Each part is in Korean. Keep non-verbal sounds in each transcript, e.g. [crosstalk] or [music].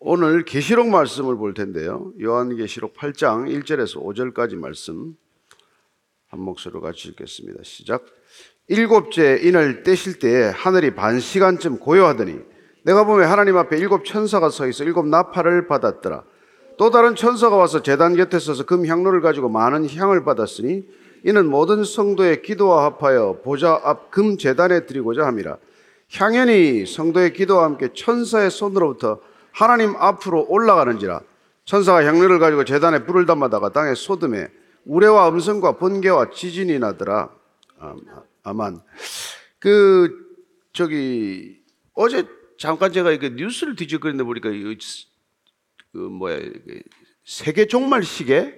오늘 계시록 말씀을 볼 텐데요. 요한계시록 8장 1절에서 5절까지 말씀 한 목소리로 같이 읽겠습니다. 시작. 일곱째 인을 떼실 때에 하늘이 반 시간쯤 고요하더니 내가 보면 하나님 앞에 일곱 천사가 서 있어 일곱 나팔을 받았더라. 또 다른 천사가 와서 제단 곁에 서서 금 향로를 가지고 많은 향을 받았으니 이는 모든 성도의 기도와 합하여 보좌 앞 금 제단에 드리고자 함이라. 향연이 성도의 기도와 함께 천사의 손으로부터 하나님 앞으로 올라가는지라 천사가 향료를 가지고 제단에 불을 담아다가 땅에 쏟음에 우레와 음성과 번개와 지진이 나더라. 아만. 그 저기 어제 잠깐 제가 이그 뉴스를 뒤적거리는데 보니까 그 뭐야 세계 종말 시계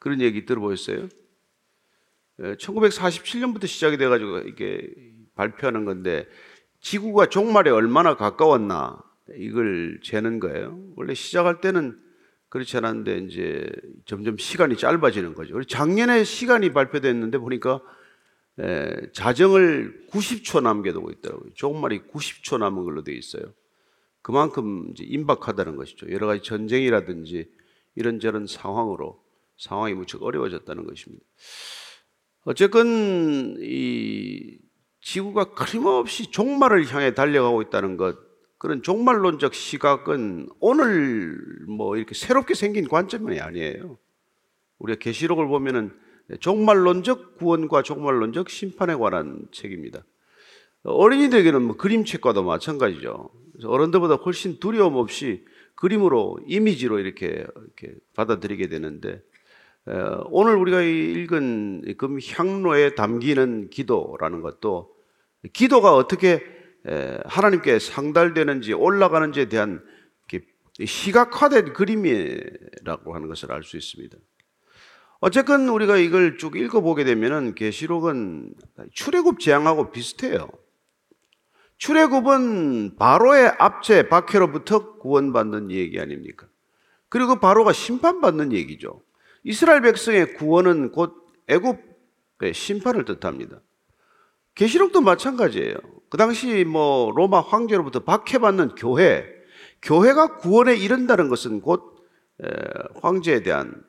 그런 얘기 들어보셨어요? 1947년부터 시작이 돼가지고 이게 발표하는 건데 지구가 종말에 얼마나 가까웠나 이걸 재는 거예요. 원래 시작할 때는 그렇지 않았는데 이제 점점 시간이 짧아지는 거죠. 작년에 시간이 발표됐는데 보니까 에, 자정을 90초 남겨두고 있더라고요. 종말이 90초 남은 걸로 되어 있어요. 그만큼 이제 임박하다는 것이죠. 여러 가지 전쟁이라든지 이런저런 상황으로 상황이 무척 어려워졌다는 것입니다. 어쨌건 이 지구가 끊임없이 종말을 향해 달려가고 있다는 것, 그런 종말론적 시각은 오늘 뭐 이렇게 새롭게 생긴 관점이 아니에요. 우리가 계시록을 보면은 종말론적 구원과 종말론적 심판에 관한 책입니다. 어린이들에게는 뭐 그림책과도 마찬가지죠. 어른들보다 훨씬 두려움 없이 그림으로 이미지로 이렇게, 이렇게 받아들이게 되는데 오늘 우리가 읽은 금 향로에 담기는 기도라는 것도 기도가 어떻게 하나님께 상달되는지 올라가는지에 대한 시각화된 그림이라고 하는 것을 알 수 있습니다. 어쨌건 우리가 이걸 쭉 읽어보게 되면은 계시록은 출애굽 재앙하고 비슷해요. 출애굽은 바로의 압제 박해로부터 구원받는 얘기 아닙니까? 그리고 바로가 심판받는 얘기죠. 이스라엘 백성의 구원은 곧 애굽의 심판을 뜻합니다. 계시록도 마찬가지예요. 그 당시 뭐 로마 황제로부터 박해받는 교회, 교회가 구원에 이른다는 것은 곧 황제에 대한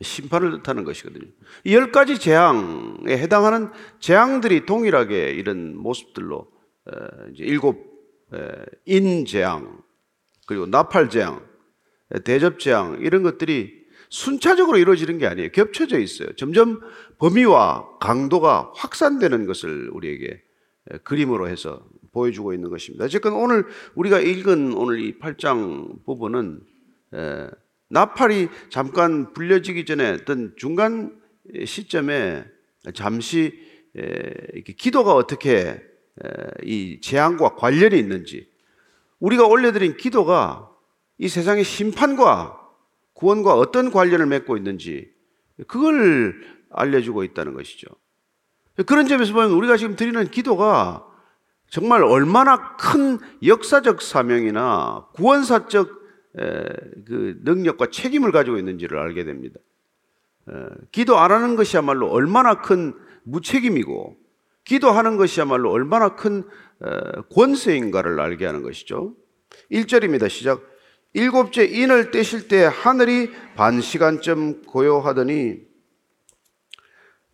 심판을 뜻하는 것이거든요. 이열 가지 재앙에 해당하는 재앙들이 동일하게 이런 모습들로 이제 일곱 인 재앙 그리고 나팔 재앙, 대접 재앙 이런 것들이 순차적으로 이루어지는 게 아니에요. 겹쳐져 있어요. 점점 범위와 강도가 확산되는 것을 우리에게 그림으로 해서 보여주고 있는 것입니다. 어쨌건 오늘 우리가 읽은 오늘 이 8장 부분은 나팔이 잠깐 불려지기 전에 어떤 중간 시점에 잠시 기도가 어떻게 이 재앙과 관련이 있는지 우리가 올려드린 기도가 이 세상의 심판과 구원과 어떤 관련을 맺고 있는지 그걸 알려주고 있다는 것이죠. 그런 점에서 보면 우리가 지금 드리는 기도가 정말 얼마나 큰 역사적 사명이나 구원사적 그 능력과 책임을 가지고 있는지를 알게 됩니다. 기도 안 하는 것이야말로 얼마나 큰 무책임이고 기도하는 것이야말로 얼마나 큰 권세인가를 알게 하는 것이죠. 1절입니다. 시작. 일곱째 인을 떼실 때 하늘이 반 시간쯤 고요하더니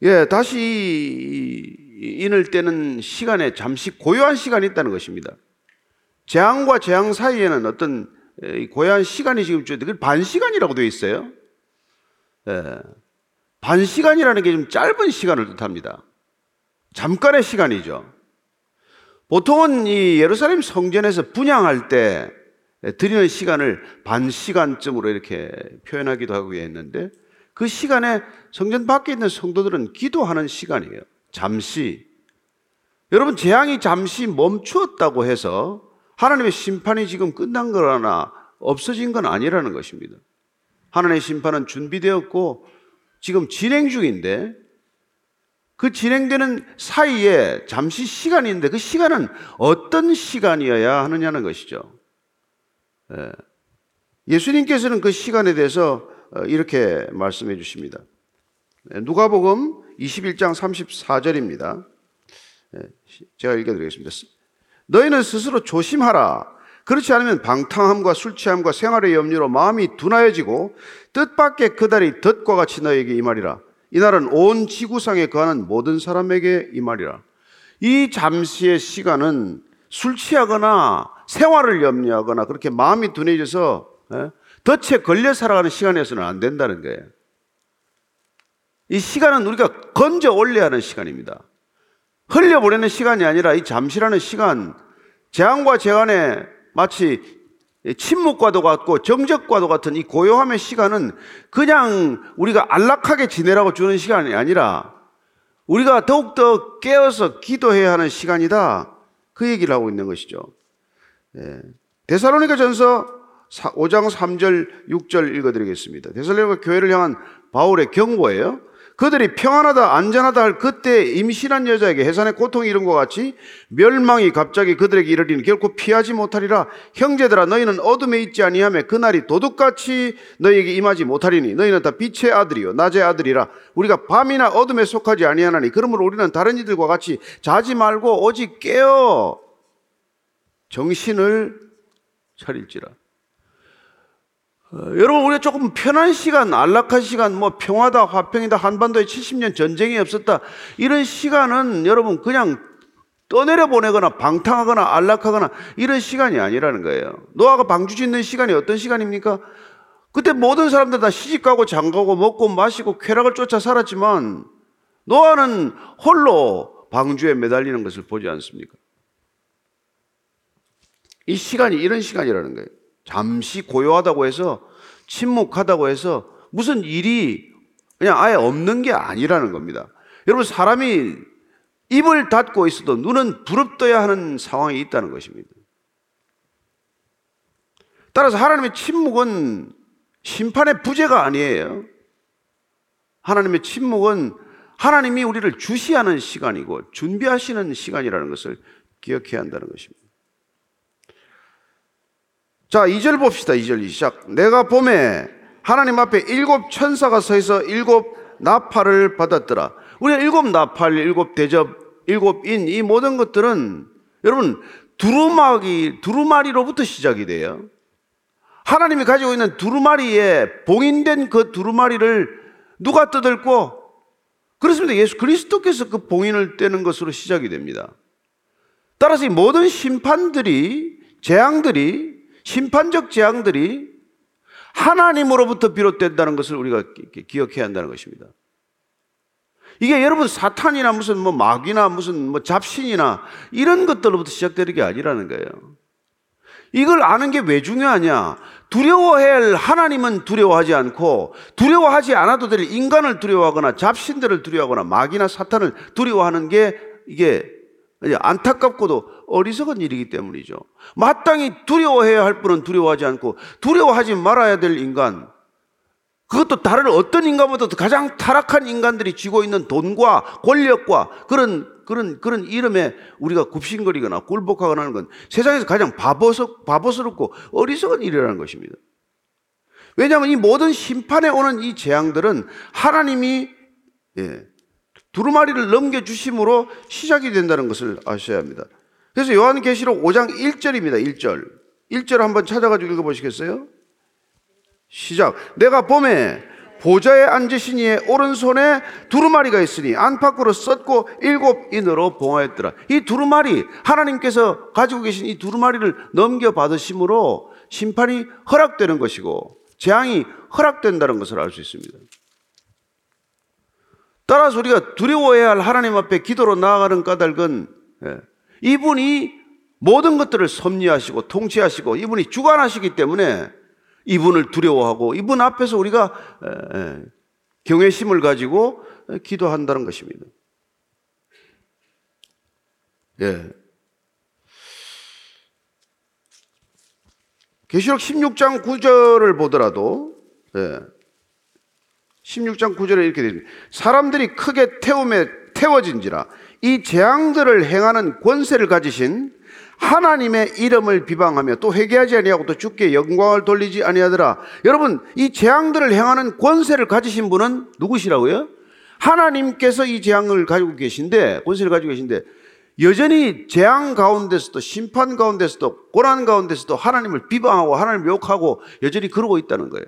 예, 다시 인을 떼는 시간에 잠시 고요한 시간이 있다는 것입니다. 재앙과 재앙 사이에는 어떤 고요한 시간이 지금 반 시간이라고 되어 있어요. 예, 반 시간이라는 게 좀 짧은 시간을 뜻합니다. 잠깐의 시간이죠. 보통은 이 예루살렘 성전에서 분양할 때 드리는 시간을 반 시간쯤으로 이렇게 표현하기도 하고 했는데 그 시간에 성전 밖에 있는 성도들은 기도하는 시간이에요. 잠시. 여러분, 재앙이 잠시 멈추었다고 해서 하나님의 심판이 지금 끝난 거나 없어진 건 아니라는 것입니다. 하나님의 심판은 준비되었고 지금 진행 중인데 그 진행되는 사이에 잠시 시간이 있는데 그 시간은 어떤 시간이어야 하느냐는 것이죠. 예. 예수님께서는 그 시간에 대해서 어, 이렇게 말씀해 주십니다. 예, 누가복음 21장 34절입니다. 예, 제가 읽어드리겠습니다. 너희는 스스로 조심하라. 그렇지 않으면 방탕함과 술 취함과 생활의 염려로 마음이 둔하여지고 뜻밖의 그달이 덫과 같이 너에게 이 말이라. 이 날은 온 지구상에 거하는 모든 사람에게 이 말이라. 이 잠시의 시간은 술 취하거나 생활을 염려하거나 그렇게 마음이 둔해져서 예? 덫에 걸려 살아가는 시간에서는 안 된다는 거예요. 이 시간은 우리가 건져 올려야 하는 시간입니다. 흘려보내는 시간이 아니라 이 잠시라는 시간, 재앙과 재앙에 마치 침묵과도 같고 정적과도 같은 이 고요함의 시간은 그냥 우리가 안락하게 지내라고 주는 시간이 아니라 우리가 더욱더 깨어서 기도해야 하는 시간이다. 그 얘기를 하고 있는 것이죠. 예. 데살로니가 전서 5장 3절, 6절 읽어드리겠습니다. 데살로니가 교회를 향한 바울의 경고예요. 그들이 평안하다 안전하다 할 그때 임신한 여자에게 해산의 고통이 이런 것 같이 멸망이 갑자기 그들에게 이르리니 결코 피하지 못하리라. 형제들아 너희는 어둠에 있지 아니하며 그날이 도둑같이 너희에게 임하지 못하리니 너희는 다 빛의 아들이요 낮의 아들이라. 우리가 밤이나 어둠에 속하지 아니하나니 그러므로 우리는 다른 이들과 같이 자지 말고 오직 깨어 정신을 차릴지라 어, 여러분 우리가 조금 편한 시간, 안락한 시간, 뭐 평화다, 화평이다, 한반도에 70년 전쟁이 없었다 이런 시간은 여러분 그냥 떠내려 보내거나 방탕하거나 안락하거나 이런 시간이 아니라는 거예요. 노아가 방주 짓는 시간이 어떤 시간입니까? 그때 모든 사람들 다 시집가고 장가고 먹고 마시고 쾌락을 쫓아 살았지만 노아는 홀로 방주에 매달리는 것을 보지 않습니까? 이 시간이 이런 시간이라는 거예요. 잠시 고요하다고 해서 침묵하다고 해서 무슨 일이 그냥 아예 없는 게 아니라는 겁니다. 여러분, 사람이 입을 닫고 있어도 눈은 부릅떠야 하는 상황이 있다는 것입니다. 따라서 하나님의 침묵은 심판의 부재가 아니에요. 하나님의 침묵은 하나님이 우리를 주시하는 시간이고 준비하시는 시간이라는 것을 기억해야 한다는 것입니다. 자, 2절 봅시다. 2절 시작. 내가 봄에 하나님 앞에 일곱 천사가 서 있어 일곱 나팔을 받았더라. 우리가 일곱 나팔, 일곱 대접, 일곱 인, 이 모든 것들은 여러분, 두루마기, 두루마리로부터 시작이 돼요. 하나님이 가지고 있는 두루마리에 봉인된 그 두루마리를 누가 뜯을고 그렇습니다. 예수 그리스도께서 그 봉인을 떼는 것으로 시작이 됩니다. 따라서 이 모든 심판들이, 재앙들이 심판적 재앙들이 하나님으로부터 비롯된다는 것을 우리가 기억해야 한다는 것입니다. 이게 여러분 사탄이나 무슨 뭐 마귀나 무슨 뭐 잡신이나 이런 것들로부터 시작되는 게 아니라는 거예요. 이걸 아는 게 왜 중요하냐? 두려워해야 할 하나님은 두려워하지 않고 두려워하지 않아도 될 인간을 두려워하거나 잡신들을 두려워하거나 마귀나 사탄을 두려워하는 게 이게 안타깝고도 어리석은 일이기 때문이죠. 마땅히 두려워해야 할 분은 두려워하지 않고 두려워하지 말아야 될 인간, 그것도 다른 어떤 인간보다도 가장 타락한 인간들이 쥐고 있는 돈과 권력과 그런 그런 그런 이름에 우리가 굽신거리거나 굴복하거나 하는 건 세상에서 가장 바보스, 바보스럽고 어리석은 일이라는 것입니다. 왜냐하면 이 모든 심판에 오는 이 재앙들은 하나님이 예, 두루마리를 넘겨주심으로 시작이 된다는 것을 아셔야 합니다. 그래서 요한계시록 5장 1절입니다. 1절. 1절 한번 찾아가지고 읽어보시겠어요? 시작. 내가 봄에 보좌에 앉으신 이의 오른손에 두루마리가 있으니 안팎으로 썼고 일곱 인으로 봉하였더라. 이 두루마리, 하나님께서 가지고 계신 이 두루마리를 넘겨 받으심으로 심판이 허락되는 것이고 재앙이 허락된다는 것을 알 수 있습니다. 따라서 우리가 두려워해야 할 하나님 앞에 기도로 나아가는 까닭은 예, 이분이 모든 것들을 섭리하시고 통치하시고 이분이 주관하시기 때문에 이분을 두려워하고 이분 앞에서 우리가 경외심을 가지고 기도한다는 것입니다. 예. 계시록 16장 9절을 보더라도 예. 16장 9절에 이렇게 됩니다. 사람들이 크게 태움에 태워진지라 이 재앙들을 행하는 권세를 가지신 하나님의 이름을 비방하며 또 회개하지 아니하고 또 주께 영광을 돌리지 아니하더라. 여러분, 이 재앙들을 행하는 권세를 가지신 분은 누구시라고요? 하나님께서 이 재앙을 가지고 계신데, 권세를 가지고 계신데, 여전히 재앙 가운데서도 심판 가운데서도 고난 가운데서도 하나님을 비방하고 하나님을 욕하고 여전히 그러고 있다는 거예요.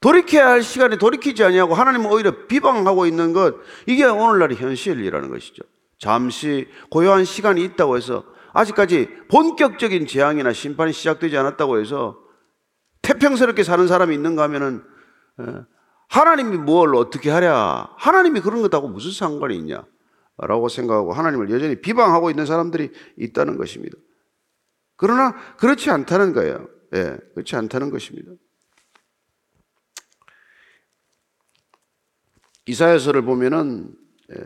돌이켜야 할 시간에 돌이키지 아니하고 하나님은 오히려 비방하고 있는 것 이게 오늘날의 현실이라는 것이죠. 잠시 고요한 시간이 있다고 해서 아직까지 본격적인 재앙이나 심판이 시작되지 않았다고 해서 태평스럽게 사는 사람이 있는가 하면은 어, 하나님이 뭘 어떻게 하랴 하나님이 그런 것하고 무슨 상관이 있냐 라고 생각하고 하나님을 여전히 비방하고 있는 사람들이 있다는 것입니다. 그러나 그렇지 않다는 거예요. 예, 그렇지 않다는 것입니다. 이사야서를 보면은 예,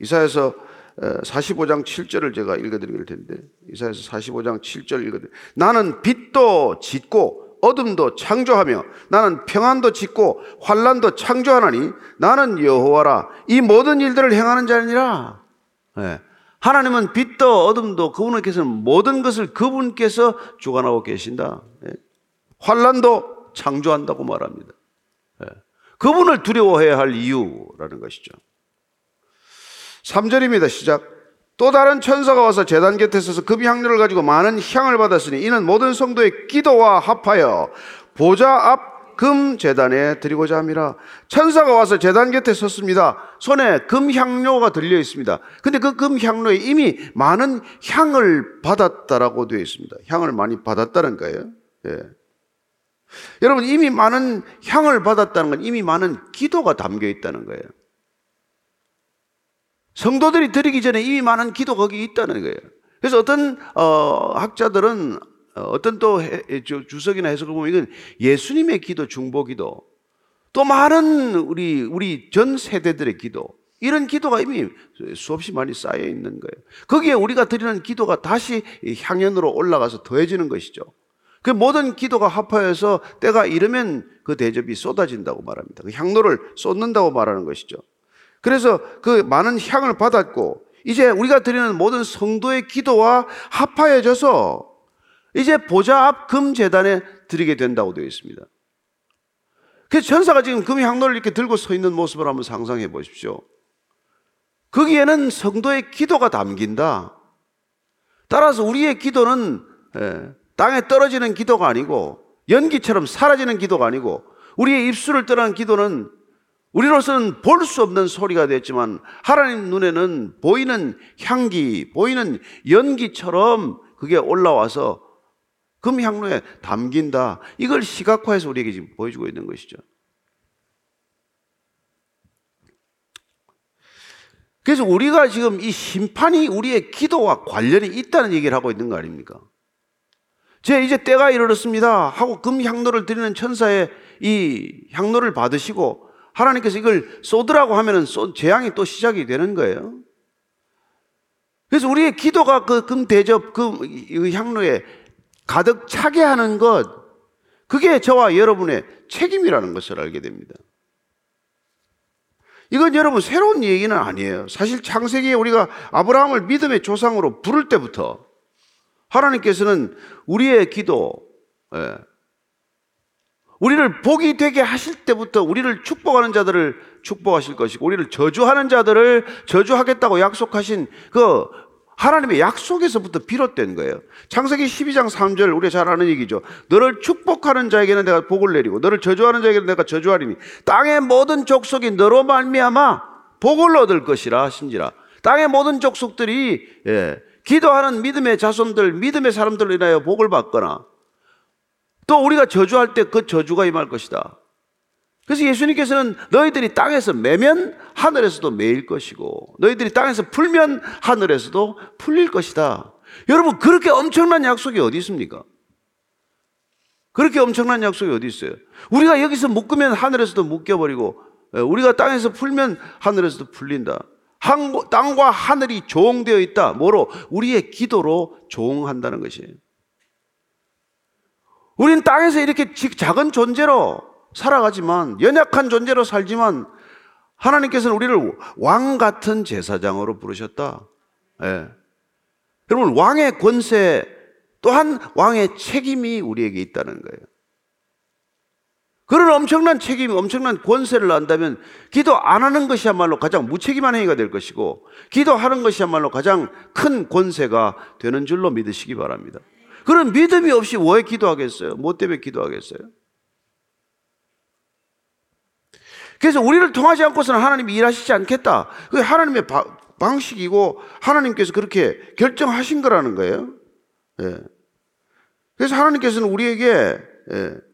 이사야서 45장 7절을 제가 읽어드릴 텐데 이사야서 45장 7절 읽어드릴 나는 빛도 짓고 어둠도 창조하며 나는 평안도 짓고 환란도 창조하나니 나는 여호와라 이 모든 일들을 행하는 자니라 네. 하나님은 빛도 어둠도 그분께서는 모든 것을 그분께서 주관하고 계신다 네. 환란도 창조한다고 말합니다 네. 그분을 두려워해야 할 이유라는 것이죠 3절입니다. 시작. 또 다른 천사가 와서 재단 곁에 서서 급이 향료를 가지고 많은 향을 받았으니 이는 모든 성도의 기도와 합하여 보좌 앞 금 재단에 드리고자 함이라. 천사가 와서 재단 곁에 섰습니다. 손에 금 향료가 들려 있습니다. 근데 그 금 향료에 이미 많은 향을 받았다라고 되어 있습니다. 향을 많이 받았다는 거예요. 예. 여러분 이미 많은 향을 받았다는 건 이미 많은 기도가 담겨 있다는 거예요. 성도들이 드리기 전에 이미 많은 기도 거기 있다는 거예요. 그래서 어떤 어, 학자들은 어, 어떤 또 해, 주석이나 해석을 보면 이건 예수님의 기도, 중보기도, 또 많은 우리 우리 전 세대들의 기도 이런 기도가 이미 수없이 많이 쌓여 있는 거예요. 거기에 우리가 드리는 기도가 다시 향연으로 올라가서 더해지는 것이죠. 그 모든 기도가 합하여서 때가 이르면 그 대접이 쏟아진다고 말합니다. 그 향로를 쏟는다고 말하는 것이죠. 그래서 그 많은 향을 받았고 이제 우리가 드리는 모든 성도의 기도와 합하여져서 이제 보좌 앞 금재단에 드리게 된다고 되어 있습니다. 그래서 천사가 지금 금향로를 이렇게 들고 서 있는 모습을 한번 상상해 보십시오. 거기에는 성도의 기도가 담긴다. 따라서 우리의 기도는 예, 땅에 떨어지는 기도가 아니고 연기처럼 사라지는 기도가 아니고 우리의 입술을 떠난 기도는 우리로서는 볼 수 없는 소리가 됐지만 하나님 눈에는 보이는 향기, 보이는 연기처럼 그게 올라와서 금향로에 담긴다. 이걸 시각화해서 우리에게 지금 보여주고 있는 것이죠. 그래서 우리가 지금 이 심판이 우리의 기도와 관련이 있다는 얘기를 하고 있는 거 아닙니까? 제 이제 때가 이르렀습니다 하고 금 향로를 드리는 천사의 이 향로를 받으시고 하나님께서 이걸 쏟으라고 하면은 재앙이 또 시작이 되는 거예요. 그래서 우리의 기도가 그 금 대접 그 향로에 가득 차게 하는 것 그게 저와 여러분의 책임이라는 것을 알게 됩니다. 이건 여러분 새로운 얘기는 아니에요. 사실 창세기에 우리가 아브라함을 믿음의 조상으로 부를 때부터 하나님께서는 우리의 기도, 예, 우리를 복이 되게 하실 때부터 우리를 축복하는 자들을 축복하실 것이고 우리를 저주하는 자들을 저주하겠다고 약속하신 그 하나님의 약속에서부터 비롯된 거예요. 창세기 12장 3절 우리가 잘 아는 얘기죠. 너를 축복하는 자에게는 내가 복을 내리고 너를 저주하는 자에게는 내가 저주하리니 땅의 모든 족속이 너로 말미암아 복을 얻을 것이라 하신지라. 땅의 모든 족속들이 예, 기도하는 믿음의 자손들, 믿음의 사람들로 인하여 복을 받거나 또 우리가 저주할 때 그 저주가 임할 것이다. 그래서 예수님께서는 너희들이 땅에서 매면 하늘에서도 매일 것이고 너희들이 땅에서 풀면 하늘에서도 풀릴 것이다. 여러분 그렇게 엄청난 약속이 어디 있습니까? 그렇게 엄청난 약속이 어디 있어요? 우리가 여기서 묶으면 하늘에서도 묶여버리고 예, 우리가 땅에서 풀면 하늘에서도 풀린다. 땅과 하늘이 조응되어 있다. 뭐로? 우리의 기도로 조응한다는 것이에요. 우린 땅에서 이렇게 작은 존재로 살아가지만, 연약한 존재로 살지만, 하나님께서는 우리를 왕 같은 제사장으로 부르셨다. 예. 여러분, 왕의 권세, 또한 왕의 책임이 우리에게 있다는 거예요. 그런 엄청난 책임, 엄청난 권세를 안다면 기도 안 하는 것이야말로 가장 무책임한 행위가 될 것이고 기도하는 것이야말로 가장 큰 권세가 되는 줄로 믿으시기 바랍니다. 그런 믿음이 없이 왜 기도하겠어요? 뭐 때문에 기도하겠어요? 그래서 우리를 통하지 않고서는 하나님이 일하시지 않겠다. 그게 하나님의 바, 방식이고 하나님께서 그렇게 결정하신 거라는 거예요. 예. 그래서 하나님께서는 우리에게 예.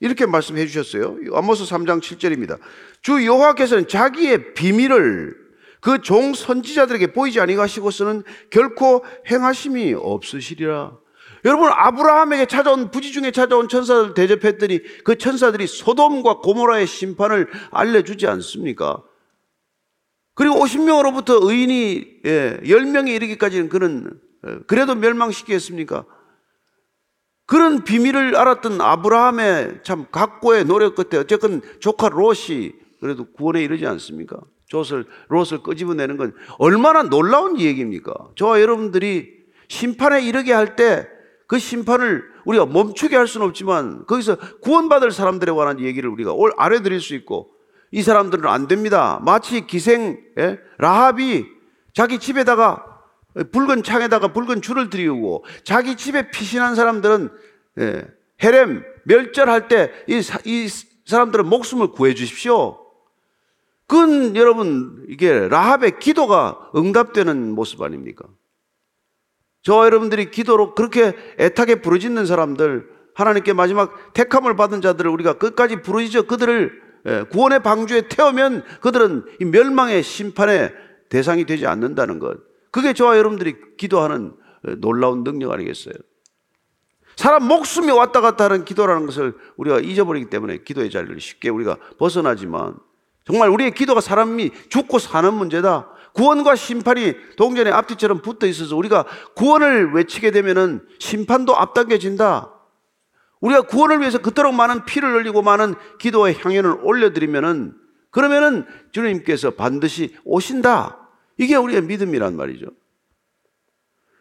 이렇게 말씀해 주셨어요. 아모스 3장 7절입니다. 주 여호와께서는 자기의 비밀을 그 종 선지자들에게 보이지 아니하시고서는 결코 행하심이 없으시리라. 여러분 아브라함에게 찾아온 부지 중에 찾아온 천사들 대접했더니 그 천사들이 소돔과 고모라의 심판을 알려주지 않습니까? 그리고 50명으로부터 의인이 예, 10명에 이르기까지는 그는 예, 그래도 멸망시키겠습니까? 그런 비밀을 알았던 아브라함의 참 각고의 노력 끝에 어쨌건 조카 롯이 그래도 구원에 이르지 않습니까? 롯을, 롯을 끄집어내는 건 얼마나 놀라운 얘기입니까? 저와 여러분들이 심판에 이르게 할 때 그 심판을 우리가 멈추게 할 수는 없지만 거기서 구원받을 사람들에 관한 얘기를 우리가 올 알아드릴 수 있고 이 사람들은 안 됩니다. 마치 기생 예? 라합이 자기 집에다가 붉은 창에다가 붉은 줄을 들이우고 자기 집에 피신한 사람들은 예, 헤렘 멸절할 때이 이 사람들은 목숨을 구해 주십시오. 그건 여러분 이게 라합의 기도가 응답되는 모습 아닙니까? 저와 여러분들이 기도로 그렇게 애타게 부르짖는 사람들 하나님께 마지막 택함을 받은 자들을 우리가 끝까지 부르짖어 그들을 예, 구원의 방주에 태우면 그들은 멸망의 심판의 대상이 되지 않는다는 것. 그게 저와 여러분들이 기도하는 어, 놀라운 능력 아니겠어요? 사람 목숨이 왔다 갔다 하는 기도라는 것을 우리가 잊어버리기 때문에 기도의 자리를 쉽게 우리가 벗어나지만 정말 우리의 기도가 사람이 죽고 사는 문제다. 구원과 심판이 동전의 앞뒤처럼 붙어 있어서 우리가 구원을 외치게 되면은 심판도 앞당겨진다. 우리가 구원을 위해서 그토록 많은 피를 흘리고 많은 기도의 향연을 올려드리면은 그러면은 주님께서 반드시 오신다. 이게 우리의 믿음이란 말이죠.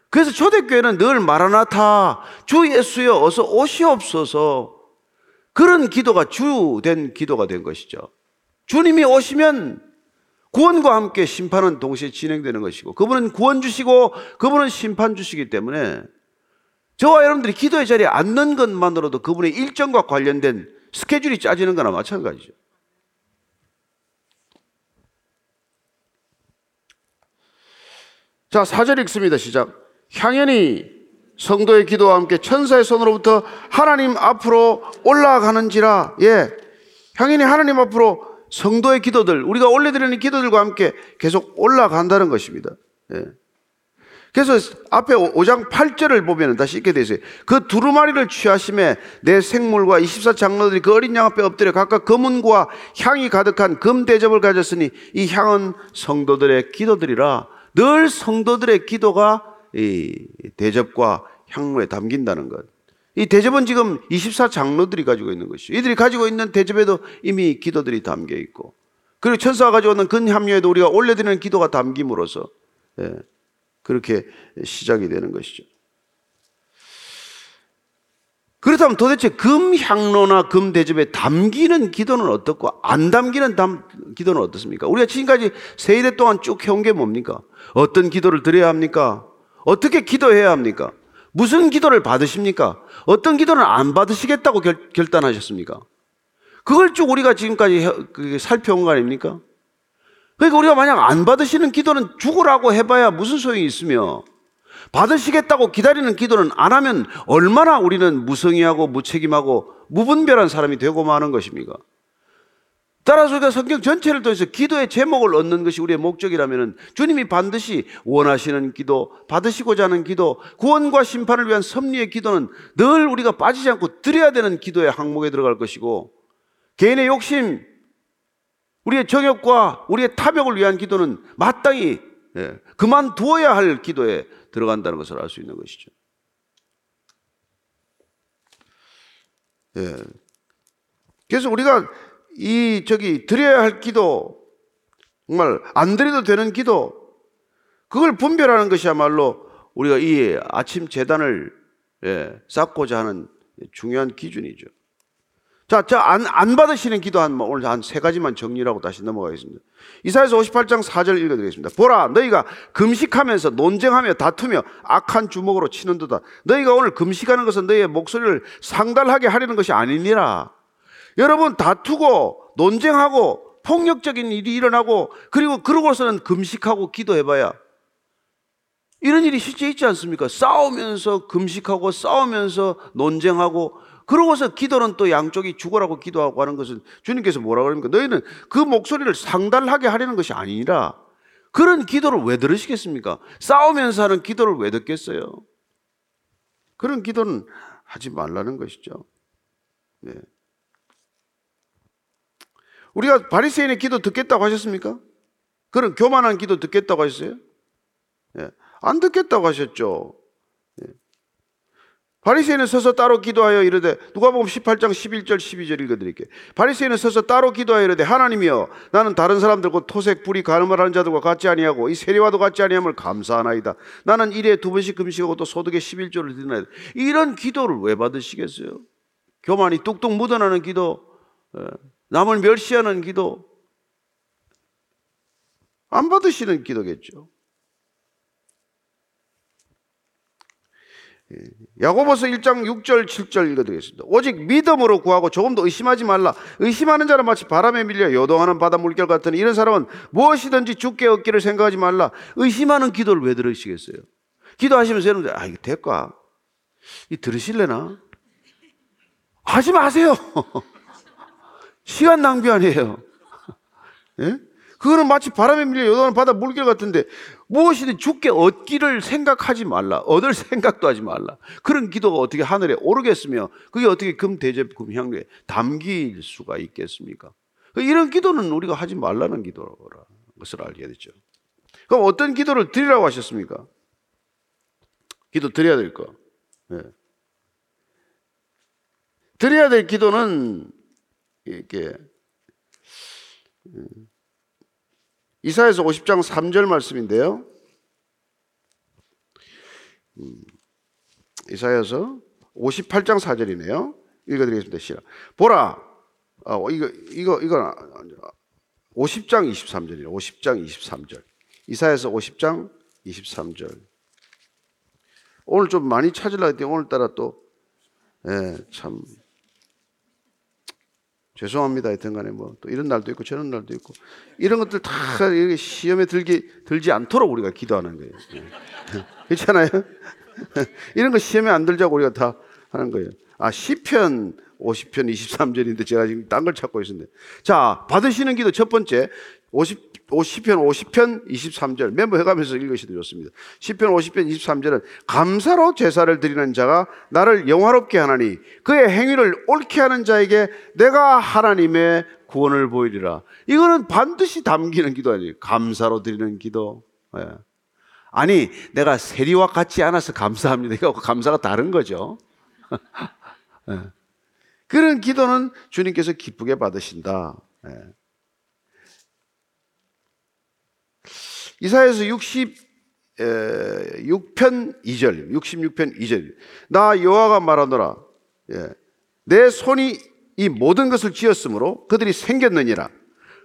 그래서 초대교회는 늘 마라나타, 주 예수여 어서 오시옵소서. 그런 기도가 주된 기도가 된 것이죠. 주님이 오시면 구원과 함께 심판은 동시에 진행되는 것이고 그분은 구원 주시고 그분은 심판 주시기 때문에 저와 여러분들이 기도의 자리에 앉는 것만으로도 그분의 일정과 관련된 스케줄이 짜지는 거나 마찬가지죠. 자, 사절 읽습니다. 시작. 향연이 성도의 기도와 함께 천사의 손으로부터 하나님 앞으로 올라가는지라. 예. 향연이 하나님 앞으로 성도의 기도들, 우리가 올려드리는 기도들과 함께 계속 올라간다는 것입니다. 예. 그래서 앞에 5장 8절을 보면 다시 읽게 되세요. 그 두루마리를 취하심에 내 생물과 24장로들이 그 어린 양 앞에 엎드려 각각 금은과 향이 가득한 금 대접을 가졌으니 이 향은 성도들의 기도들이라 늘 성도들의 기도가 이 대접과 향로에 담긴다는 것. 이 대접은 지금 24 장로들이 가지고 있는 것이죠. 이들이 가지고 있는 대접에도 이미 기도들이 담겨 있고, 그리고 천사가 가지고 있는 근함료에도 우리가 올려드리는 기도가 담김으로써 예, 그렇게 시작이 되는 것이죠. 그렇다면 도대체 금향로나 금대접에 담기는 기도는 어떻고 안 담기는 담, 기도는 어떻습니까? 우리가 지금까지 세일대 동안 쭉 해온 게 뭡니까? 어떤 기도를 드려야 합니까? 어떻게 기도해야 합니까? 무슨 기도를 받으십니까? 어떤 기도는 안 받으시겠다고 결, 결단하셨습니까? 그걸 쭉 우리가 지금까지 살펴온 거 아닙니까? 그러니까 우리가 만약 안 받으시는 기도는 죽으라고 해봐야 무슨 소용이 있으며 받으시겠다고 기다리는 기도는 안 하면 얼마나 우리는 무성의하고 무책임하고 무분별한 사람이 되고 마는 것입니까? 따라서 우리가 성경 전체를 통해서 기도의 제목을 얻는 것이 우리의 목적이라면 주님이 반드시 원하시는 기도, 받으시고자 하는 기도, 구원과 심판을 위한 섭리의 기도는 늘 우리가 빠지지 않고 드려야 되는 기도의 항목에 들어갈 것이고 개인의 욕심, 우리의 정욕과 우리의 탐욕을 위한 기도는 마땅히 예, 그만두어야 할 기도에 들어간다는 것을 알 수 있는 것이죠. 예. 그래서 우리가 이 저기 드려야 할 기도 정말 안 드려도 되는 기도 그걸 분별하는 것이야말로 우리가 이 아침 재단을 예, 쌓고자 하는 중요한 기준이죠. 자, 저 안 안 받으시는 기도 한뭐 오늘 한 세 가지만 정리하고 다시 넘어가겠습니다. 이사야서 58장 4절 읽어드리겠습니다. 보라, 너희가 금식하면서 논쟁하며 다투며 악한 주먹으로 치는 도다. 너희가 오늘 금식하는 것은 너희의 목소리를 상달하게 하려는 것이 아니니라. 여러분 다투고 논쟁하고 폭력적인 일이 일어나고 그리고 그러고서는 금식하고 기도해봐야 이런 일이 실제 있지 않습니까? 싸우면서 금식하고 싸우면서 논쟁하고 그러고서 기도는 또 양쪽이 죽어라고 기도하고 하는 것은 주님께서 뭐라고 합니까? 너희는 그 목소리를 상달하게 하려는 것이 아니라 그런 기도를 왜 들으시겠습니까? 싸우면서 하는 기도를 왜 듣겠어요? 그런 기도는 하지 말라는 것이죠. 네. 우리가 바리새인의 기도 듣겠다고 하셨습니까? 그런 교만한 기도 듣겠다고 하셨어요? 예. 안 듣겠다고 하셨죠. 예. 바리새인은 서서 따로 기도하여 이르되 누가복음 18장 11절 12절 읽어드릴게요. 바리새인은 서서 따로 기도하여 이르되 하나님이여 나는 다른 사람들과 토색 불이 가늠을 하는 자들과 같지 아니하고 이 세리와도 같지 아니함을 감사하나이다. 나는 일에 두 번씩 금식하고 또 소득에 11조를 드리나이다. 이런 기도를 왜 받으시겠어요? 교만이 뚝뚝 묻어나는 기도, 예. 남을 멸시하는 기도 안 받으시는 기도겠죠. 야고보서 1장 6절 7절 읽어드리겠습니다. 오직 믿음으로 구하고 조금도 의심하지 말라. 의심하는 자는 마치 바람에 밀려 요동하는 바다 물결 같으니 이런 사람은 무엇이든지 죽게 얻기를 생각하지 말라. 의심하는 기도를 왜 들으시겠어요? 기도하시면서 여러분들 아 이거 될까? 이 들으실래나? 하지 마세요. [laughs] 시간 낭비 아니에요. [laughs] 예? 그거는 마치 바람에 밀려 요동하는 바다 물결 같은데 무엇이든 죽게 얻기를 생각하지 말라. 얻을 [laughs] 생각도 하지 말라. 그런 기도가 어떻게 하늘에 오르겠으며 그게 어떻게 금 대접 금향료에 담길 수가 있겠습니까? 이런 기도는 우리가 하지 말라는 기도라는 것을 알게 되죠. 그럼 어떤 기도를 드리라고 하셨습니까? 기도 드려야 될 거. 예. 드려야 될 기도는 이렇게 음, 이사에서 50장 3절 말씀인데요. 음, 이사에서 58장 4절이네요. 읽어드리겠습니다. 시작. 보라, 어, 이거 이거 이거 50장 23절이에요. 50장 23절. 이사에서 50장 23절. 오늘 좀 많이 찾으려고 했더니 오늘따라 또 예, 참 죄송합니다. 하여튼 간에 뭐 또 이런 날도 있고 저런 날도 있고 이런 것들 다 이렇게 시험에 들기, 들지 않도록 우리가 기도하는 거예요. [laughs] 그렇잖아요? [laughs] 이런 거 시험에 안 들자고 우리가 다 하는 거예요. 아, 시편 50편 23절인데 제가 지금 딴 걸 찾고 있었는데. 자, 받으시는 기도 첫 번째 50 50편 50편 23절 멤버 해가면서 읽으시도 좋습니다. 10편 50편 23절은 감사로 제사를 드리는 자가 나를 영화롭게 하나니 그의 행위를 옳게 하는 자에게 내가 하나님의 구원을 보이리라. 이거는 반드시 담기는 기도 아니에요. 감사로 드리는 기도. 예. 아니 내가 세리와 같지 않아서 감사합니다. 이거 감사가 다른 거죠. [laughs] 예. 그런 기도는 주님께서 기쁘게 받으신다. 예. 이사에서 66편 2절, 66편 2절. 나 여호와가 말하노라. 예. 내 손이 이 모든 것을 지었으므로 그들이 생겼느니라.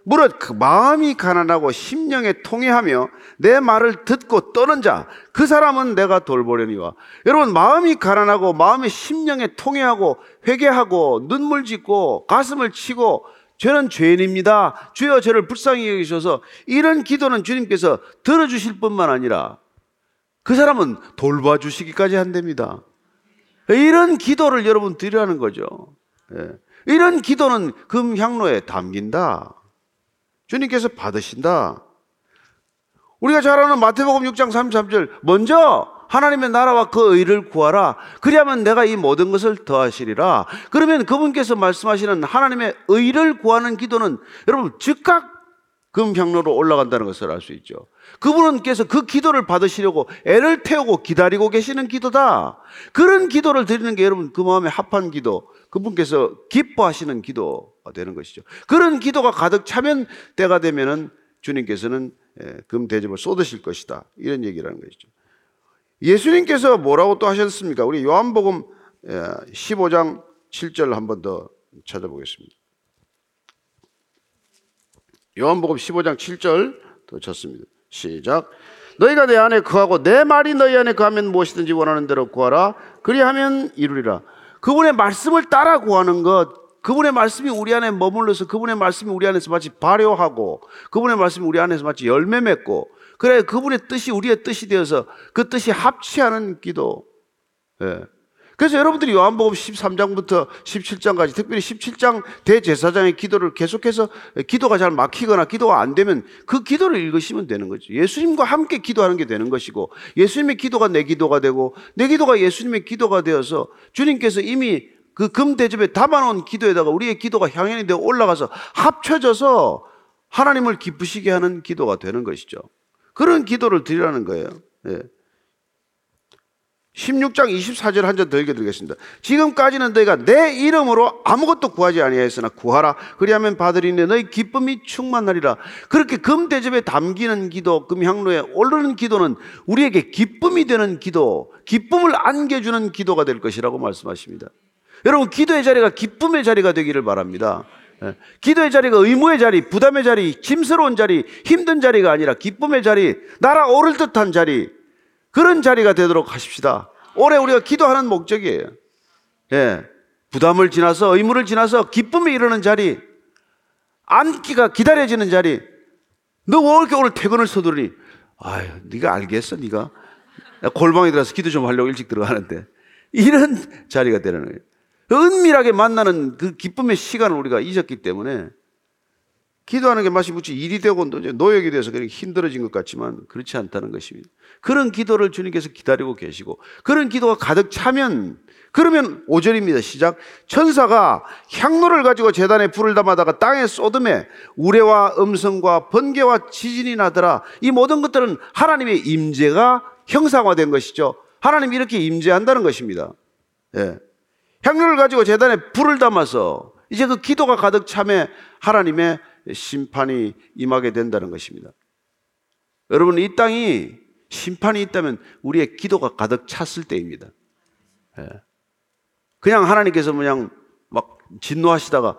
무릇 그 마음이 가난하고 심령에 통해하며 내 말을 듣고 떠는 자, 그 사람은 내가 돌보려니와. 여러분, 마음이 가난하고 마음의 심령에 통해하고 회개하고 눈물 짓고 가슴을 치고 저는 죄인입니다. 주여 저를 불쌍히 여기셔서 이런 기도는 주님께서 들어주실 뿐만 아니라 그 사람은 돌봐주시기까지 한답니다. 이런 기도를 여러분 드리라는 거죠. 예. 이런 기도는 금향로에 담긴다. 주님께서 받으신다. 우리가 잘 아는 마태복음 6장 33절 먼저 하나님의 나라와 그 의를 구하라. 그리하면 내가 이 모든 것을 더하시리라. 그러면 그분께서 말씀하시는 하나님의 의를 구하는 기도는 여러분 즉각 금향로로 올라간다는 것을 알 수 있죠. 그분께서 그 기도를 받으시려고 애를 태우고 기다리고 계시는 기도다. 그런 기도를 드리는 게 여러분 그 마음에 합한 기도, 그분께서 기뻐하시는 기도가 되는 것이죠. 그런 기도가 가득 차면 때가 되면은 주님께서는 예, 금 대접을 쏟으실 것이다. 이런 얘기라는 것이죠. 예수님께서 뭐라고 또 하셨습니까? 우리 요한복음 15장 예, 7절 한번 더 찾아보겠습니다. 요한복음 15장 7절 더 쳤습니다. 시작. 너희가 내 안에 거하고 내 말이 너희 안에 거하면 무엇이든지 원하는 대로 구하라. 그리하면 이루리라. 그분의 말씀을 따라 구하는 것, 그분의 말씀이 우리 안에 머물러서 그분의 말씀이 우리 안에서 마치 발효하고 그분의 말씀이 우리 안에서 마치 열매 맺고 그래 그분의 뜻이 우리의 뜻이 되어서 그 뜻이 합치하는 기도. 예. 그래서 여러분들이 요한복음 13장부터 17장까지 특별히 17장 대제사장의 기도를 계속해서 기도가 잘 막히거나 기도가 안 되면 그 기도를 읽으시면 되는 거죠. 예수님과 함께 기도하는 게 되는 것이고 예수님의 기도가 내 기도가 되고 내 기도가 예수님의 기도가 되어서 주님께서 이미 그 금대접에 담아놓은 기도에다가 우리의 기도가 향연이 되어 올라가서 합쳐져서 하나님을 기쁘시게 하는 기도가 되는 것이죠. 그런 기도를 드리라는 거예요. 예. 16장 24절 한 절 더 읽어드리겠습니다. 지금까지는 너희가 내 이름으로 아무것도 구하지 아니하였으나 구하라. 그리하면 받으리니 너희 기쁨이 충만하리라. 그렇게 금 대접에 담기는 기도, 금 향로에 오르는 기도는 우리에게 기쁨이 되는 기도, 기쁨을 안겨주는 기도가 될 것이라고 말씀하십니다. 여러분 기도의 자리가 기쁨의 자리가 되기를 바랍니다. 예. 기도의 자리가 의무의 자리, 부담의 자리, 짐스러운 자리, 힘든 자리가 아니라 기쁨의 자리, 나라 오를 듯한 자리, 그런 자리가 되도록 하십시다. 올해 우리가 기도하는 목적이에요. 예. 부담을 지나서 의무를 지나서 기쁨에 이르는 자리, 앉기가 기다려지는 자리. 너 왜 이렇게 오늘 퇴근을 서두르니? 아유, 네가 알겠어, 네가. 골방에 들어가서 기도 좀 하려고 일찍 들어가는데 이런 자리가 되는 거예요. 은밀하게 만나는 그 기쁨의 시간을 우리가 잊었기 때문에 기도하는 게 마치 무치 일이 되고 노역이 돼서 그렇게 힘들어진 것 같지만 그렇지 않다는 것입니다. 그런 기도를 주님께서 기다리고 계시고 그런 기도가 가득 차면 그러면 5절입니다. 시작. 천사가 향로를 가지고 재단에 불을 담아다가 땅에 쏟음에 우레와 음성과 번개와 지진이 나더라. 이 모든 것들은 하나님의 임재가 형상화된 것이죠. 하나님이 이렇게 임재한다는 것입니다. 예. 향로를 가지고 재단에 불을 담아서 이제 그 기도가 가득 참에 하나님의 심판이 임하게 된다는 것입니다. 여러분, 이 땅이 심판이 있다면 우리의 기도가 가득 찼을 때입니다. 예. 그냥 하나님께서 그냥 막 진노하시다가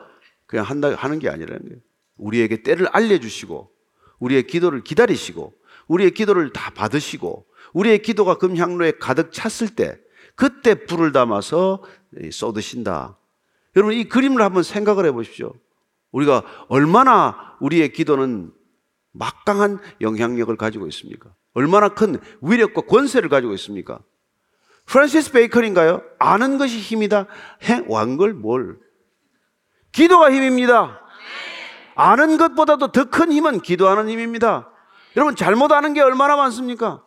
그냥 한다, 하는 게 아니라는 거예요. 우리에게 때를 알려주시고, 우리의 기도를 기다리시고, 우리의 기도를 다 받으시고, 우리의 기도가 금향로에 가득 찼을 때, 그때 불을 담아서 쏟으신다. 여러분, 이 그림을 한번 생각을 해 보십시오. 우리가 얼마나 우리의 기도는 막강한 영향력을 가지고 있습니까? 얼마나 큰 위력과 권세를 가지고 있습니까? 프란시스 베이컨인가요? 아는 것이 힘이다. 해 왕걸 뭘? 기도가 힘입니다. 아는 것보다도 더 큰 힘은 기도하는 힘입니다. 여러분 잘못 아는 게 얼마나 많습니까?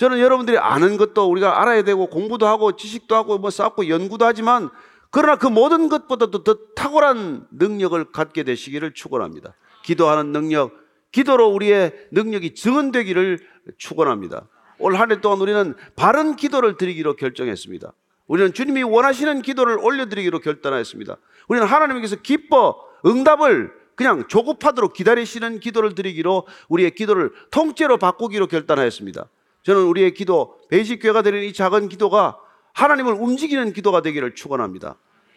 저는 여러분들이 아는 것도 우리가 알아야 되고 공부도 하고 지식도 하고 뭐 쌓고 연구도 하지만 그러나 그 모든 것보다도 더 탁월한 능력을 갖게 되시기를 축원합니다. 기도하는 능력, 기도로 우리의 능력이 증언되기를 축원합니다. 올 한 해 동안 우리는 바른 기도를 드리기로 결정했습니다. 우리는 주님이 원하시는 기도를 올려드리기로 결단하였습니다. 우리는 하나님께서 기뻐 응답을 그냥 조급하도록 기다리시는 기도를 드리기로 우리의 기도를 통째로 바꾸기로 결단하였습니다. 저는 우리의 기도, 베이직 교회가 되는 이 작은 기도가 하나님을 움직이는 기도가 되기를 축원합니다.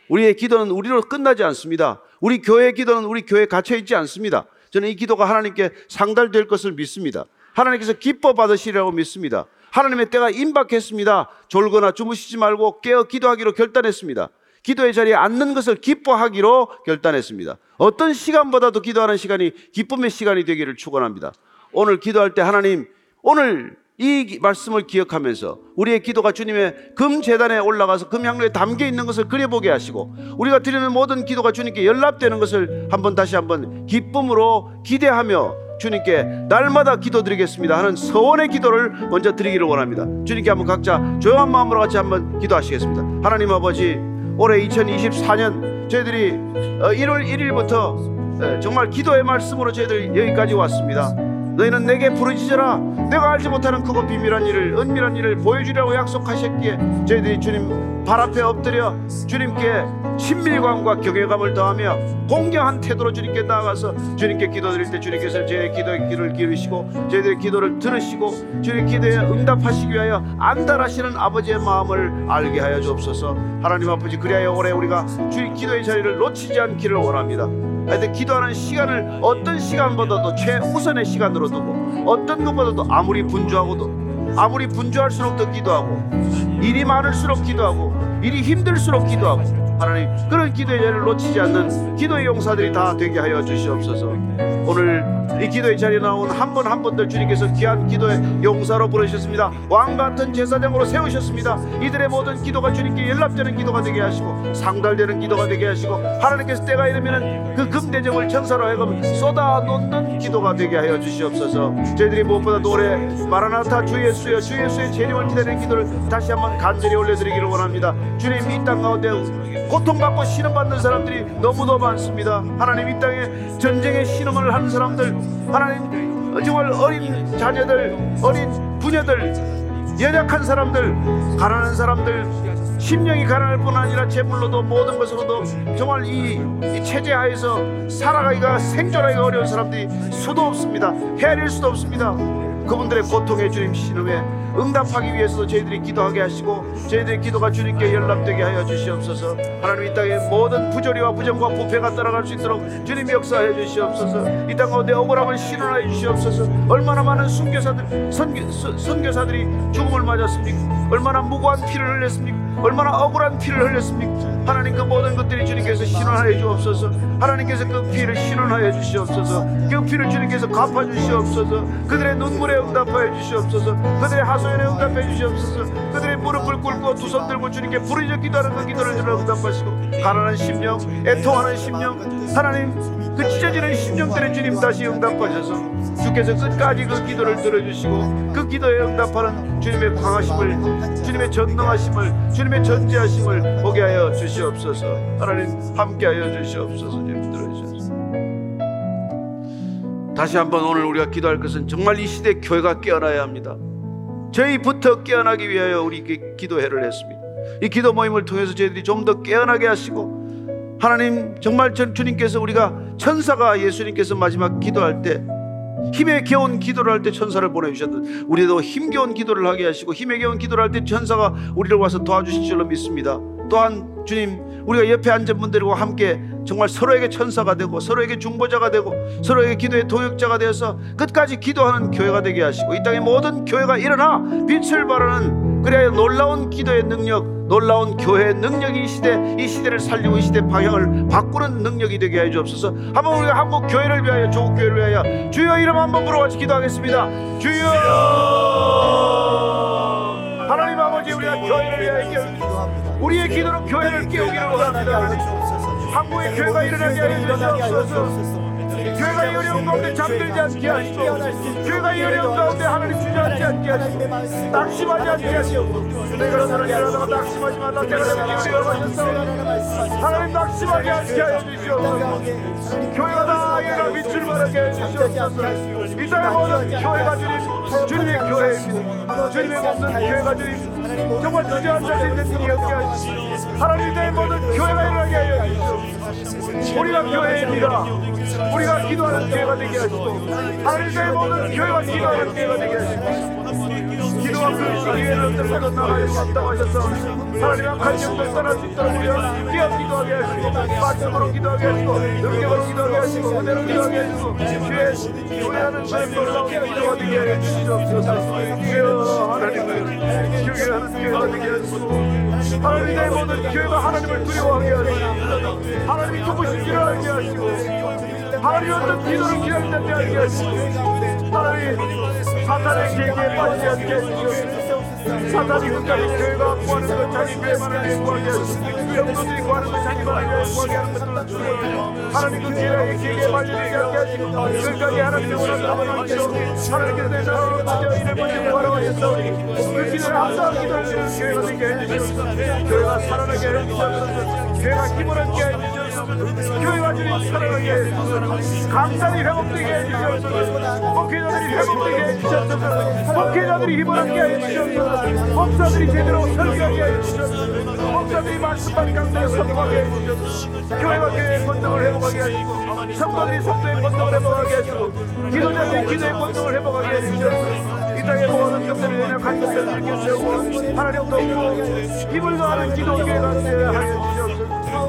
우리의 기도는 우리로 끝나지 않습니다. 우리 교회의 기도는 우리 교회에 갇혀 있지 않습니다. 저는 이 기도가 하나님께 상달될 것을 믿습니다. 하나님께서 기뻐 받으시리라고 믿습니다. 하나님의 때가 임박했습니다. 졸거나 주무시지 말고 깨어 기도하기로 결단했습니다. 기도의 자리에 앉는 것을 기뻐하기로 결단했습니다. 어떤 시간보다도 기도하는 시간이 기쁨의 시간이 되기를 축원합니다. 오늘 기도할 때 하나님 오늘 이 말씀을 기억하면서 우리의 기도가 주님의 금 재단에 올라가서 금 향로에 담겨 있는 것을 그려보게 하시고 우리가 드리는 모든 기도가 주님께 연락되는 것을 한번 다시 한번 기쁨으로 기대하며 주님께 날마다 기도드리겠습니다 하는 서원의 기도를 먼저 드리기를 원합니다. 주님께 한번 각자 조용한 마음으로 같이 한번 기도하시겠습니다. 하나님 아버지 올해 2024년 저희들이 1월 1일부터 정말 기도의 말씀으로 저희들 여기까지 왔습니다. 너희는 내게 부르짖어라. 내가 알지 못하는 크고 비밀한 일을 은밀한 일을 보여주려고 약속하셨기에 저희들이 주님 발 앞에 엎드려 주님께 친밀감과 경외감을 더하며 공경한 태도로 주님께 나아가서 주님께 기도드릴 때 주님께서 제 기도의 귀를 기르시고 저희들의 기도를 들으시고 주님 기도에 응답하시기 위하여 안달하시는 아버지의 마음을 알게 하여 주옵소서. 하나님 아버지 그리하여 올해 우리가 주의 기도의 자리를 놓치지 않기를 원합니다 하여튼 기도하는 시간을 어떤 시간보다도 최우선의 시간으로 두고 어떤 것보다도 아무리 분주하고도 아무리 분주할수록 더 기도하고 일이 많을수록 기도하고 일이 힘들수록 기도하고 하나님 그런 기도의 자리를 놓치지 않는 기도의 용사들이 다 되게 하여 주시옵소서 오늘 이 기도의 자리에 나온 한 분 한 분들 주님께서 귀한 기도의 용사로 부르셨습니다. 왕 같은 제사장으로 세우셨습니다. 이들의 모든 기도가 주님께 연락되는 기도가 되게 하시고 상달되는 기도가 되게 하시고 하나님께서 때가 이르면은 그 금대접을 천사로 하여금 쏟아 놓는 기도가 되게 하여 주시옵소서. 저희들이 무엇보다도 올해 마라나타 주 예수여 주 예수의 재림을 기다리는 기도를 다시 한번 간절히 올려드리기를 원합니다. 주님 이 땅 가운데 고통받고 신음받는 사람들이 너무도 많습니다. 하나님 이 땅에 전쟁의 신음을 하는 사람들 하나님 정말 어린 자녀들 어린 부녀들 연약한 사람들 가난한 사람들 심령이 가난할 뿐 아니라 재물로도 모든 것으로도 정말 이, 이 체제 하에서 살아가기가 생존하기가 어려운 사람들이 수도 없습니다. 헤아릴 수도 없습니다 그분들의 고통에 주님 신음에 응답하기 위해서도 저희들이 기도하게 하시고 저희들의 기도가 주님께 연락되게 하여 주시옵소서. 하나님 이 땅에 모든 부조리와 부정과 부패가 따라갈 수 있도록 주님 역사해 주시옵소서. 이 땅 가운데 억울함을 신원하여 주시옵소서. 얼마나 많은 순교사들 선교, 선- 선교사들이 죽음을 맞았습니까? 얼마나 무고한 피를 흘렸습니까 얼마나 억울한 피를 흘렸습니까? 하나님 그 모든 것들이 주님께서 신원하여 주옵소서. 하나님께서 그 피를 신원하여 주시옵소서. 그 피를 주님께서 갚아 주시옵소서. 그들의 눈물에 응답하여 주시옵소서. 그들의 하소연에 응답해 주시옵소서. 그들의 무릎을 꿇고 두 손 들고 주님께 부르짖어 기도하는 그 기도를 들어 응답하시고 가난한 심령 애통하는 심령 하나님 그 찢어지는 심령들의 주님 다시 응답하셔서 주께서 끝까지 그 기도를 들어주시고 그 기도에 응답하는 주님의 강하심을 주님의 전능하심을 주님의 전지하심을 보게 하여 주시옵소서. 하나님 함께하여 주시옵소서. 주님 들어주셔서. 다시 한번 오늘 우리가 기도할 것은 정말 이 시대 교회가 깨어나야 합니다. 저희부터 깨어나기 위하여 우리 기도회를 했습니다. 이 기도 모임을 통해서 저희들이 좀 더 깨어나게 하시고 하나님 정말 전 주님께서 우리가 천사가 예수님께서 마지막 기도할 때 힘에 겨운 기도를 할 때 천사를 보내주셨듯 우리도 힘겨운 기도를 하게 하시고 힘에 겨운 기도를 할 때 천사가 우리를 와서 도와주실 줄로 믿습니다. 또한 주님 우리가 옆에 앉은 분들과 함께 정말 서로에게 천사가 되고 서로에게 중보자가 되고 서로에게 기도의 동역자가 되어서 끝까지 기도하는 교회가 되게 하시고 이 땅의 모든 교회가 일어나 빛을 발하는 그래야 놀라운 기도의 능력 놀라운 교회의 능력이 이 시대 이 시대를 살리고 이 시대 방향을 바꾸는 능력이 되게 해 주옵소서. 한번 우리가 한국 교회를 위하여 조국 교회를 위하여 주여 이름 한번 부르같이 기도하겠습니다. 주여 하나님 아버지 우리가 교회를 위하여 기도 우리의 기도로 교회를 깨우기를 원합니다. 한국의 교회가 일어나게 하여 주옵소서. 교회가 이 어려운 가운데 잠들지 않게 하시고 교회가 이 어려운 가운데 하나님 주저앉지 않게 하시고 낙심하지 않게 하시고 하나님 정말 주저앉을 수 있는 일이 없게 하시고 하나님 의 모든 교회가 일어나게 하여 주시옵소서 우리가 교회입니다 우리가 기도하는 교회가 되게 하시고 하나님 의 모든 교회가 기도하는 교회가 되게 하시고 하나님 수 있도록 우리가 기업 기도하게 하시고 말씀으로 기도하게 하시고 능력으로 기도하게 하시고 그대로 기도하게 하시고 주의 교회하는 그 놀라운 기도가 되게 하여 주시옵소서 주여 하나님을 교회하는 교회가 되게 하시고 하나님의 모든 교회가 하나님을 두려워하게 하시고 하나님이 누구신 줄 알게 하시고 하나님 어떤 기도를 기다리는지 알게 하시고 하나님 사탄의 계기에 빠지지 않게 해주시옵소서 사탄이 끝까지 교회가 구하는 것 자기 교회만을 구하게 하시고 영도들이 구하는 것 자기만을 구하게 하는 것들을 주시옵소서 하나님 그 기회의 계기에 빠지지 않게 하시고 끝까지 하나님의 원하는 하나님 기도 하나님께서 내 사랑을 먼저 이를 먼저 구하라고 하셨사오니 그 기도를 항상 기도하시는 교회가 되게 해주시옵소서 교회가 살아나게 해주시옵소서. 교회가 힘을 얻게 해주시옵소서 주시옵소서 교회가 주님 사랑하게 강단이 회복되게 해주시옵소서 목회자들이 회복되게 해주시옵소서 목회자들이 힘을 얻게 해주시옵소서 목사들이 제대로 설교하게 해주시옵소서 목사들이 말씀만 강단에 선포하게 해주시옵소서 교회가 교회의 권능을 회복하게 하시고 성도들이 성도의 권능을 회복하게 하시고 기도자들이 기도의 권능을 회복하게 해주시옵소서 이 땅의 모든 것들을 내려 간절히 일으켜 세우고 하나님 도우고 힘을 더하는 기도교회가 하여 주시옵소서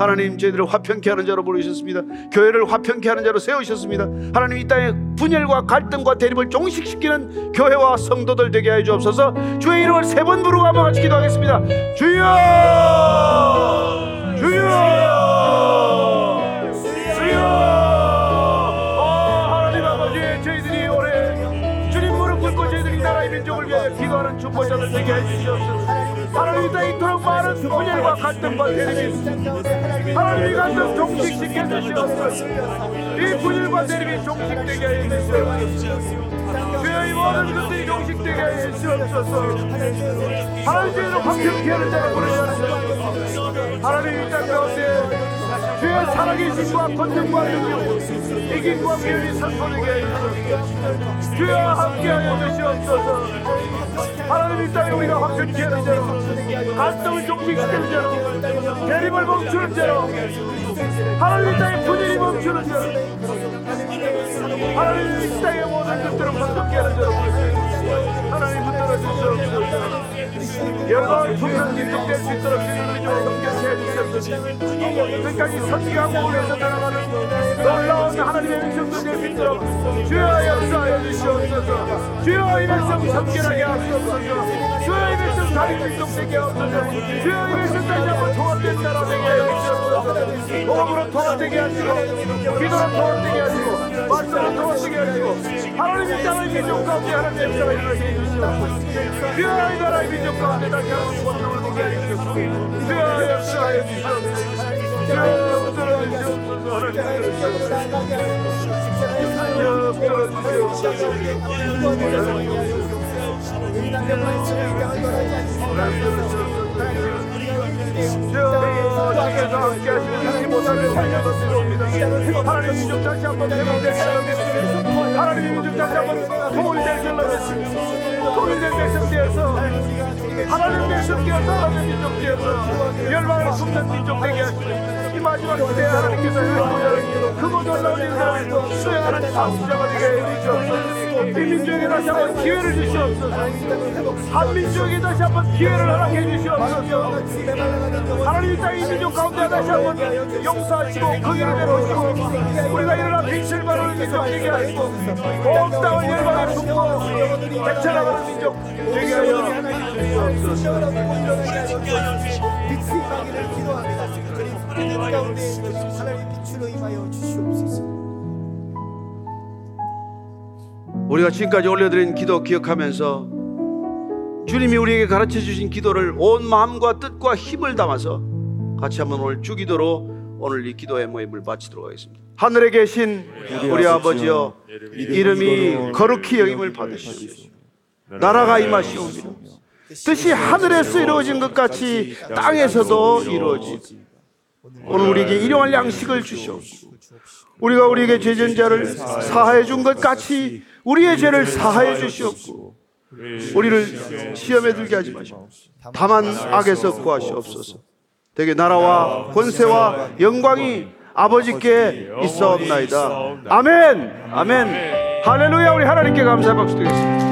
하나님 저희들을 화평케 하는 자로 부르셨습니다. 교회를 화평케 하는 자로 세우셨습니다. 하나님 이 땅에 분열과 갈등과 대립을 종식시키는 교회와 성도들 되게 하여 주옵소서. 주의 이름을 세 번 부르고 한번 같이 기도하겠습니다. 주여! 주여! 위하여 기도하는 중보자들 되게 해주시옵소서 하나님 이 땅에 이토록 많은 분열과 갈등과 대립이 있습니다 하나님 이 갈등 종식시켜 주시옵소서. 이 분열과 대립이 종식되게 해 주시옵소서. 이 모든 것들이 종식되게 해 주시옵소서. 하나님 저희를 화평케 하는 자를 부르시옵소서 하나님 이땅 가운데 주의 살아계신과 권능과 능력 이긴과 미련이 선포되게 주여 함께하여 주시옵소서 하나님 이 땅에 우리가 화평케 하는 자로 갈등을 종식시키는 자로 대립을 멈추는 자로 하나님 이 땅에 분열이 멈추는 자로 하나님 이 땅의 모든 것들을 화평케 하는 자로 하나님 붙들어 주시옵소서 영광 풍성 기록될 수 있도록 주님을 좀 넘겨주셔 주시옵소서. 끝까지 선지하고 위해서 나아가는 놀라운 하나님의 수 있도록 주여 역사하여 주시옵소서 주여 이 백성 섬결하게 하시옵소서 주여 이 백성 다리 백성 되게 하옵소서 주여 이 백성 다시 한번 통합된 나라 되게 하여 주시옵소서 호흡으로 통합되게 하시고 기도로 통합되게 하시고 말씀으로 통합되게 하시고 하나님의 땅을 민족 가운데 하나님의 역사가 일어나게 해주시옵소서 주여 이 나라의 민족 가운데 다시 한번 권능을 보게 해주시옵소서 주여 역사하여 주시옵소서 주여 붙들어 주시옵소서 주여 살려서 들어옵니다 하나님 민족 다시 한번 사람 됐습니다 하나님 민족 다시 한번 사람 됐습니다 통일된 백성 되어서 하나님 백성 되어서 하나님 되어서 열방을 숨는 민족 되게 하시고 이 마지막 시대에 하나님께서 크고 놀라운 일들을 수행하는 사수자가 되게 해주시옵소서. 이 민족에 다시 한번 기회를 주시옵소서. 한민족에 다시 한번 기회를 허락해 주시옵소서. 하나님 이땅이 민족 가운데 다시 한번 용서하시고 거기를 내려오시고 우리가 일어나 빛을 발하는 민족 되게 하시고 온 땅을 열방에 품고 백천나가는 민족 되게 하여 주시옵소서. 빛이 임하기를 기도합니다. 우리 가운데 하나님 빛으로 임하여 주시옵소서. 우리가 지금까지 올려드린 기도 기억하면서 주님이 우리에게 가르쳐 주신 기도를 온 마음과 뜻과 힘을 담아서 같이 한번 오늘 주기도로 오늘 이 기도의 모임을 마치도록 하겠습니다. 하늘에 계신 우리 아버지여 이름이 거룩히 여김을 받으시옵소서. 나라가 임하시옵소서. 뜻이 하늘에서 이루어진 것 같이 땅에서도 이루어지고 오늘 우리에게 일용할 양식을 주시옵소서. 우리가 우리에게 죄진 자를 사하여 준것 같이 우리의 죄를 사하여 주시옵고 우리를 시험에 들게 하지 마시고 다만 악에서 구하시옵소서. 되게 나라와 권세와 영광이 아버지께 있사옵나이다. 아멘. 아멘. 할렐루야. 우리 하나님께 감사 박수 드리겠습니다.